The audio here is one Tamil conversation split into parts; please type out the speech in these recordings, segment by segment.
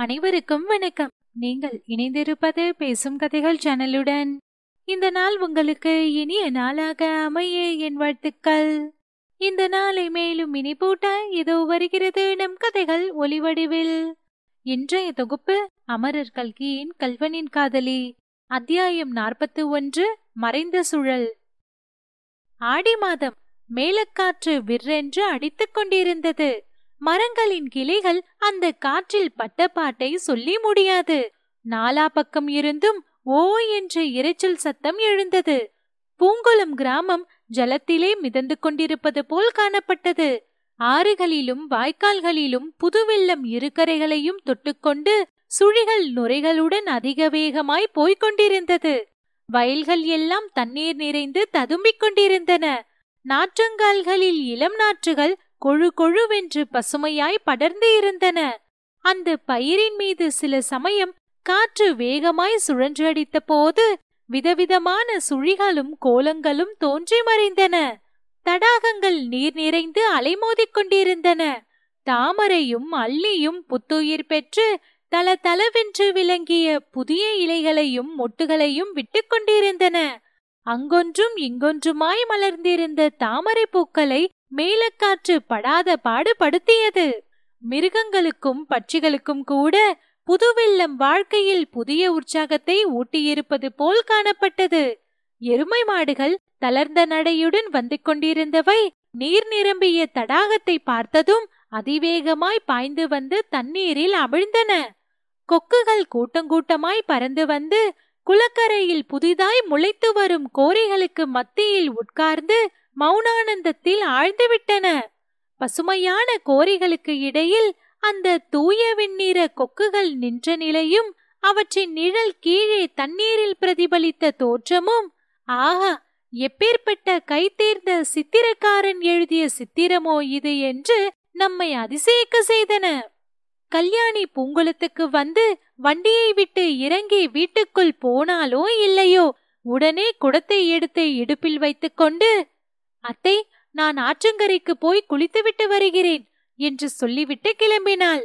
அனைவருக்கும் வணக்கம். நீங்கள் இணைந்திருப்பது பேசும் கதைகள் சேனலுடன். இந்த நாள் உங்களுக்கு இனிய நாளாக அமைய என் வாழ்த்துக்கள். இந்த நாளை மேலும் இனிப்பூட்ட இதோ வருகிறது நம் கதைகள் ஒளிவடிவில் இன்றைய தொகுப்பு அமரர் கல்கியின் கல்வனின் காதலி அத்தியாயம் நாற்பத்தி ஒன்று மறைந்த சுழல். ஆடி மாதம் மேலக்காற்று விற்றென்று அடித்துக் கொண்டிருந்தது. மரங்களின் கிளைகள் அந்த காற்றில் பட்ட பாட்டை சொல்லி முடியாது. நாலா பக்கம் இருந்தும் ஓ என்ற இரைச்சல் சத்தம் எழுந்தது. பூங்குளம் கிராமம் ஜலத்திலே மிதந்து கொண்டிருப்பது போல் காணப்பட்டது. ஆறுகளிலும் வாய்க்கால்களிலும் புதுவெள்ளம் இருகரைகளையும் தொட்டுக்கொண்டு சுழிகள் நுரைகளுடன் அதிக வேகமாய் போய்க் கொண்டிருந்தது. வயல்கள் எல்லாம் தண்ணீர் நிறைந்து ததும்பிக் கொண்டிருந்தன. நாற்றங்கால்களில் இளம் நாற்றுகள் கொழு கொழுவென்று பசுமையாய் படர்ந்து இருந்தன. அந்த பயிரின் மீது சில சமயம் காற்று வேகமாய் சுழன்று அடித்த போது விதவிதமான சுழிகளும் கோலங்களும் தோன்றி மறைந்தன. தடாகங்கள் நீர் நிறைந்து அலைமோதிக் கொண்டிருந்தன. தாமரையும் அள்ளியும் புத்துயிர் பெற்று தல தலவென்று விளங்கிய புதிய இலைகளையும் மொட்டுகளையும் விட்டுக் கொண்டிருந்தன. அங்கொன்றும் இங்கொன்றுமாய் மலர்ந்திருந்த தாமரை பூக்களை மேலக்காற்று படாத பாடுபடுத்தியது மிருகங்களுக்கும் பட்சிகளுக்கும் கூட புதுவெள்ளம் வாழ்க்கையில் புதிய உற்சாகத்தை ஊட்டியிருப்பது போல் காணப்பட்டது. எருமை மாடுகள் தளர்ந்த நடையுடன் வந்து கொண்டிருந்தவை நீர் நிரம்பிய தடாகத்தை பார்த்ததும் அதிவேகமாய் பாய்ந்து வந்து தண்ணீரில் அமிழ்ந்தன கொக்குகள் கூட்டங்கூட்டமாய் பறந்து வந்து குளக்கரையில் புதிதாய் முளைத்து வரும் கோரைகளுக்கு மத்தியில் உட்கார்ந்து மௌனானந்தத்தில் ஆழ்ந்துவிட்டன. பசுமையான கோரிகளுக்கு இடையில் அந்த தூய வெண்ணிற கொக்குகள் நின்ற நிலையும் அவற்றின் நிழல் கீழே தண்ணீரில் பிரதிபலித்த தோற்றமும் ஆஹா எப்பேற்பட்ட கைதேர்ந்த சித்திரக்காரன் எழுதிய சித்திரமோ இது என்று நம்மை அதிசயிக்க செய்தன. கல்யாணி பூங்குளத்துக்கு வந்து வண்டியை விட்டு இறங்கி வீட்டுக்குள் போனாலோ இல்லையோ உடனே குடத்தை எடுத்து இடுப்பில் வைத்துக்கொண்டு அத்தை நான் ஆற்றங்கரைக்கு போய் குளித்துவிட்டு வருகிறேன் என்று சொல்லிவிட்டு கிளம்பினாள்.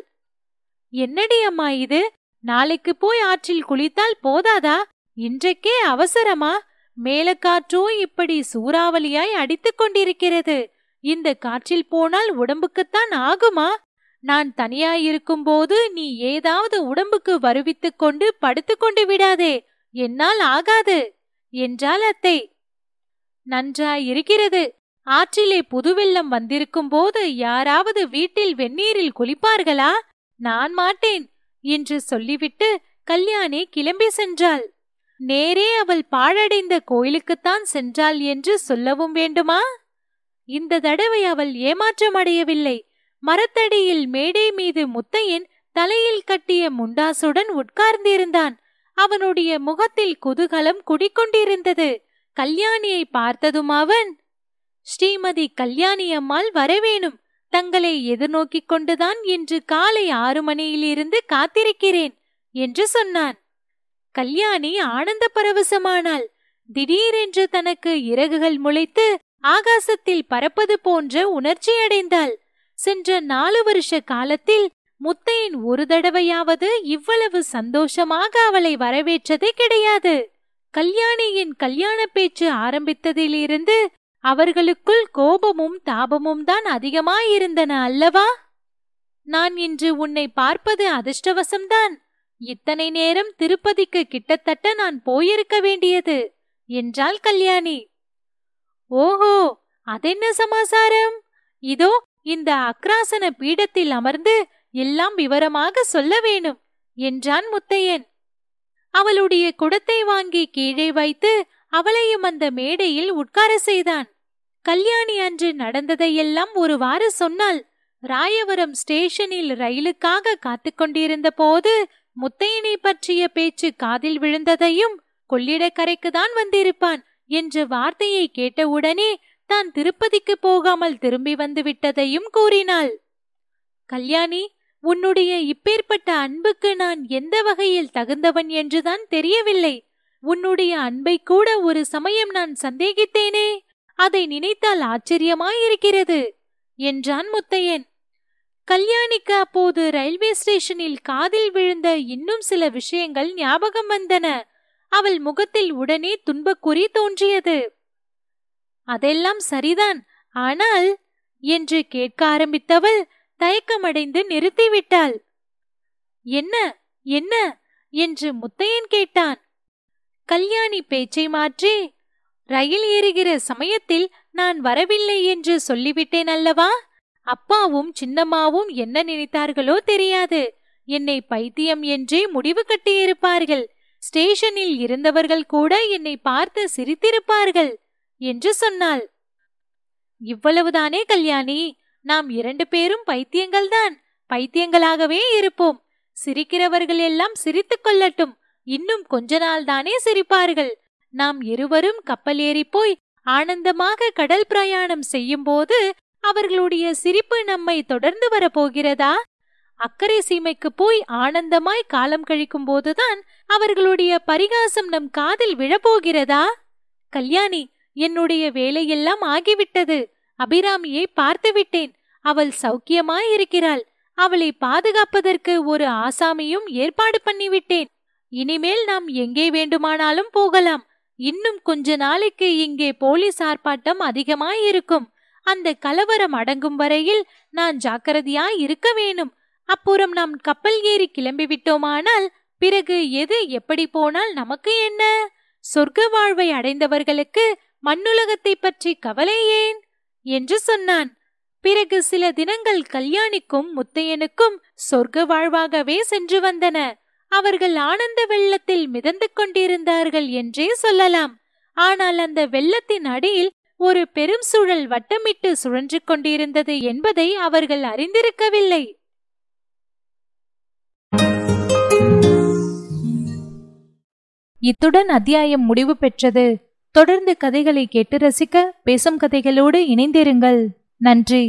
என்னடி அம்மா இது? நாளைக்கு போய் ஆற்றில் குளித்தால் போதாதா? இன்றைக்கே அவசரமா? மேலக்காற்றோ இப்படி சூறாவளியாய் அடித்துக் கொண்டிருக்கிறது. இந்த காற்றில் போனால் உடம்புக்குத்தான் ஆகுமா? நான் தனியாயிருக்கும் போது நீ ஏதாவது உடம்புக்கு வருவித்துக் கொண்டு படுத்துக்கொண்டு விடாதே. என்னால் ஆகாது என்றாள் அத்தை. நன்றாயிருக்கிறது. ஆற்றிலே புதுவெள்ளம் வந்திருக்கும் போது யாராவது வீட்டில் வெந்நீரில் குளிப்பார்களா? நான் மாட்டேன் என்று சொல்லிவிட்டு கல்யாணி கிளம்பி சென்றாள். நேரே அவள் பாழடைந்த கோயிலுக்குத்தான் சென்றாள் என்று சொல்லவும் வேண்டுமா? இந்த தடவை அவள் ஏமாற்றமடையவில்லை. மரத்தடியில் மேடை மீது முத்தையன் தலையில் கட்டிய முண்டாசுடன் உட்கார்ந்திருந்தான். அவனுடைய முகத்தில் குதூகலம் குடிக்கொண்டிருந்தது. கல்யாணியை பார்த்ததும் அவன் ஸ்ரீமதி கல்யாணி அம்மாள் வரவேணும். தங்களை எதிர்நோக்கிக் கொண்டுதான் இன்று காலை ஆறு மணியிலிருந்து காத்திருக்கிறேன் என்று சொன்னான். கல்யாணி ஆனந்த பரவசமானாள். திடீரென்று தனக்கு இறகுகள் முளைத்து ஆகாசத்தில் பறப்பது போன்ற உணர்ச்சி அடைந்தாள். சென்ற நாலு வருஷ காலத்தில் முத்தையின் ஒரு தடவையாவது இவ்வளவு சந்தோஷமாக அவளை வரவேற்றதே கிடையாது. கல்யாணியின் கல்யாண பேச்சு ஆரம்பித்ததிலிருந்து அவர்களுக்குள் கோபமும் தாபமும் தான் அதிகமாயிருந்தன அல்லவா? நான் இன்று உன்னை பார்ப்பது அதிர்ஷ்டவசம்தான். இத்தனை நேரம் திருப்பதிக்கு கிட்டத்தட்ட நான் போயிருக்க வேண்டியது. என்றாள் கல்யாணி. ஓஹோ அதென்ன சமாசாரம்? இதோ இந்த அக்ராசன பீடத்தில் அமர்ந்து எல்லாம் விவரமாக சொல்ல வேணும் என்றான் முத்தையன். அவளுடைய குடத்தை வாங்கி கீழே வைத்து அவளையும் அந்த மேடையில் உட்கார செய்தான். கல்யாணி அன்று நடந்ததையெல்லாம் ஒருவாறு சொன்னாள் ராயவரம் ஸ்டேஷனில் ரயிலுக்காக காத்துக் கொண்டிருந்த போது முத்தையனை பற்றிய பேச்சு காதில் விழுந்ததையும் கொள்ளிடக்கரைக்கு தான் வந்திருப்பான் என்ற வார்த்தையை கேட்டவுடனே தான் திருப்பதிக்கு போகாமல் திரும்பி வந்து விட்டதையும் கூறினாள். கல்யாணி உன்னுடைய இப்பேற்பட்ட அன்புக்கு நான் எந்த வகையில் தகுந்தவன் என்றுதான் தெரியவில்லை. உன்னுடைய அன்பை கூட ஒரு சமயம் நான் சந்தேகித்தேனே. அதை நினைத்தால் ஆச்சரியமாயிருக்கிறது என்றான் முத்தையன். கல்யாணிக்கு அப்போது ரயில்வே ஸ்டேஷனில் காதில் விழுந்த இன்னும் சில விஷயங்கள் ஞாபகம் வந்தன. அவள் முகத்தில் உடனே துன்பக்குறி தோன்றியது. அதெல்லாம் சரிதான் ஆனால் என்று கேட்க ஆரம்பித்தவள் தயக்கமடைந்து நிறுத்திவிட்டாள். என்ன என்ன? என்று முத்தையன் கேட்டான். கல்யாணி பேச்சை மாற்றி ரயில் ஏறுகிற சமயத்தில் நான் வரவில்லை என்று சொல்லிவிட்டேன் அல்லவா? அப்பாவும் சின்னம்மாவும் என்ன நினைத்தார்களோ தெரியாது. என்னை பைத்தியம் என்றே முடிவு கட்டியிருப்பார்கள். ஸ்டேஷனில் இருந்தவர்கள் கூட என்னை பார்த்து சிரித்திருப்பார்கள் என்று சொன்னாள். இவ்வளவுதானே கல்யாணி? நாம் இரண்டு பேரும் பைத்தியங்கள்தான். பைத்தியங்களாகவே இருப்போம். சிரிக்கிறவர்கள் எல்லாம் சிரித்துக் கொள்ளட்டும். இன்னும் கொஞ்ச நாள் தானே சிரிப்பார்கள். நாம் இருவரும் கப்பல் ஏறி போய் ஆனந்தமாக கடல் பிரயாணம் செய்யும் போது அவர்களுடைய சிரிப்பு நம்மை தொடர்ந்து வரப்போகிறதா? அக்கறை சீமைக்கு போய் ஆனந்தமாய் காலம் கழிக்கும் போதுதான் அவர்களுடைய பரிகாசம் நம் காதில் விழப்போகிறதா? கல்யாணி என்னுடைய வேலையெல்லாம் ஆகிவிட்டது. அபிராமியை பார்த்துவிட்டேன். அவள் சௌக்கியமாயிருக்கிறாள். அவளை பாதுகாப்பதற்கு ஒரு ஆசாமியும் ஏற்பாடு பண்ணிவிட்டேன். இனிமேல் நாம் எங்கே வேண்டுமானாலும் போகலாம். இன்னும் கொஞ்ச நாளைக்கு இங்கே போலீஸ் ஆர்ப்பாட்டம் அதிகமாயிருக்கும். அந்த கலவரம் அடங்கும் வரையில் நான் ஜாக்கிரதையாய் இருக்க வேணும். அப்புறம் நாம் கப்பல் ஏறி கிளம்பி விட்டோமானால் பிறகு எது எப்படி போனால் நமக்கு என்ன? சொர்க்க வாழ்வை அடைந்தவர்களுக்கு மண்ணுலகத்தை பற்றி கவலை ஏன்? என்று சொன்னான். பிறகு சில தினங்கள் கல்யாணிக்கும் முத்தையனுக்கும் சொர்க்க வாழ்வாகவே சென்று வந்தன. அவர்கள் ஆனந்த வெள்ளத்தில் மிதந்து கொண்டிருந்தார்கள் என்றே சொல்லலாம். ஆனால் அந்த வெள்ளத்தின் அடியில் ஒரு பெரும் சுழல் வட்டமிட்டு சுழன்று கொண்டிருந்தது என்பதை அவர்கள் அறிந்திருக்கவில்லை. இத்துடன் அத்தியாயம் முடிவு பெற்றது. தொடர்ந்து கதைகளை கேட்டு ரசிக்க பேசும் கதைகளோடு இணைந்திருங்கள். நன்றி.